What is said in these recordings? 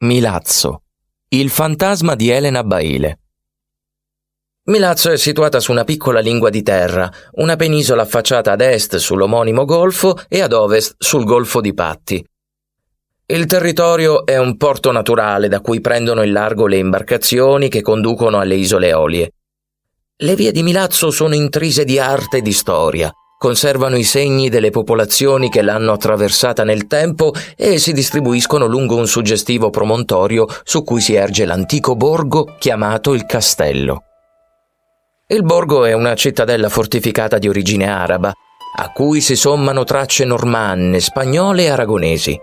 Milazzo. Il fantasma di Elena Baile. Milazzo è situata su una piccola lingua di terra, una penisola affacciata ad est sull'omonimo golfo e ad ovest sul golfo di Patti. Il territorio è un porto naturale da cui prendono il largo le imbarcazioni che conducono alle isole Eolie. Le vie di Milazzo sono intrise di arte e di storia conservano i segni delle popolazioni che l'hanno attraversata nel tempo e si distribuiscono lungo un suggestivo promontorio su cui si erge l'antico borgo chiamato il Castello. Il borgo è una cittadella fortificata di origine araba, a cui si sommano tracce normanne, spagnole e aragonesi.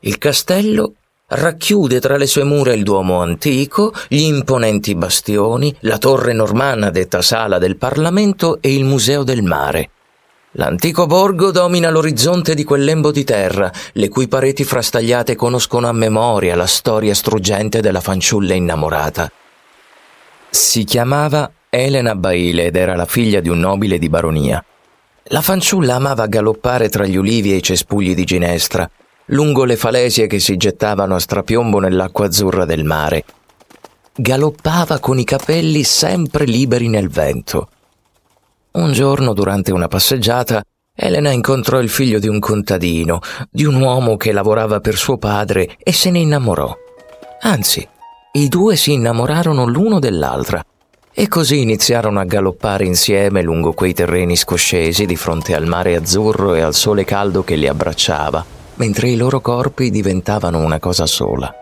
Il castello racchiude tra le sue mura il Duomo antico, gli imponenti bastioni, la torre normanna detta Sala del Parlamento e il Museo del Mare. L'antico borgo domina l'orizzonte di quel lembo di terra, le cui pareti frastagliate conoscono a memoria la storia struggente della fanciulla innamorata. Si chiamava Elena Baile ed era la figlia di un nobile di baronia. La fanciulla amava galoppare tra gli ulivi e i cespugli di ginestra, lungo le falesie che si gettavano a strapiombo nell'acqua azzurra del mare. Galoppava con i capelli sempre liberi nel vento. Un giorno, durante una passeggiata, Elena incontrò il figlio di un contadino, di un uomo che lavorava per suo padre e se ne innamorò. Anzi, i due si innamorarono l'uno dell'altra e così iniziarono a galoppare insieme lungo quei terreni scoscesi di fronte al mare azzurro e al sole caldo che li abbracciava mentre i loro corpi diventavano una cosa sola.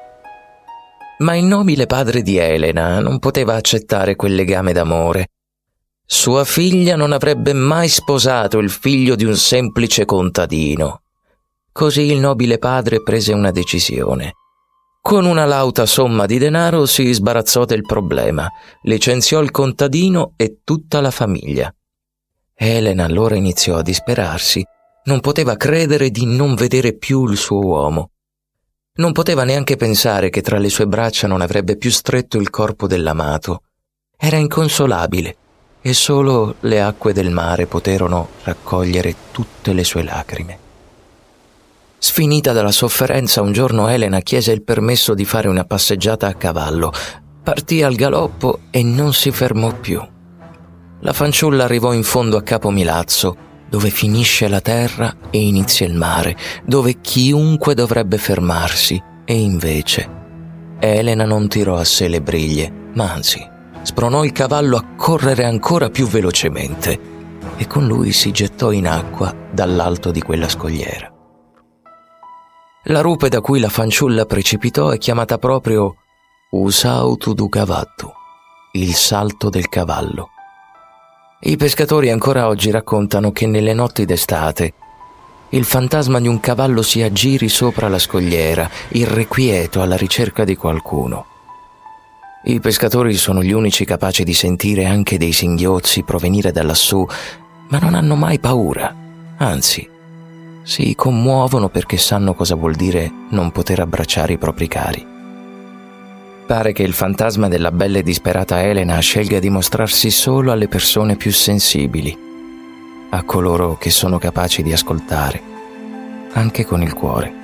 Ma il nobile padre di Elena non poteva accettare quel legame d'amore. Sua figlia non avrebbe mai sposato il figlio di un semplice contadino. Così il nobile padre prese una decisione. Con una lauta somma di denaro si sbarazzò del problema, licenziò il contadino e tutta la famiglia. Elena allora iniziò a disperarsi non poteva credere di non vedere più il suo uomo. Non poteva neanche pensare che tra le sue braccia non avrebbe più stretto il corpo dell'amato. Era inconsolabile e solo le acque del mare poterono raccogliere tutte le sue lacrime. Sfinita dalla sofferenza, un giorno Elena chiese il permesso di fare una passeggiata a cavallo. Partì al galoppo e non si fermò più. La fanciulla arrivò in fondo a Capo Milazzo dove finisce la terra e inizia il mare, dove chiunque dovrebbe fermarsi, e invece Elena non tirò a sé le briglie, ma anzi spronò il cavallo a correre ancora più velocemente e con lui si gettò in acqua dall'alto di quella scogliera. La rupe da cui la fanciulla precipitò è chiamata proprio Usautu du cavattu, il salto del cavallo. I pescatori ancora oggi raccontano che nelle notti d'estate il fantasma di un cavallo si aggiri sopra la scogliera, irrequieto alla ricerca di qualcuno. I pescatori sono gli unici capaci di sentire anche dei singhiozzi provenire da lassù, ma non hanno mai paura, anzi, si commuovono perché sanno cosa vuol dire non poter abbracciare i propri cari. Pare che il fantasma della bella e disperata Elena scelga di mostrarsi solo alle persone più sensibili, a coloro che sono capaci di ascoltare, anche con il cuore.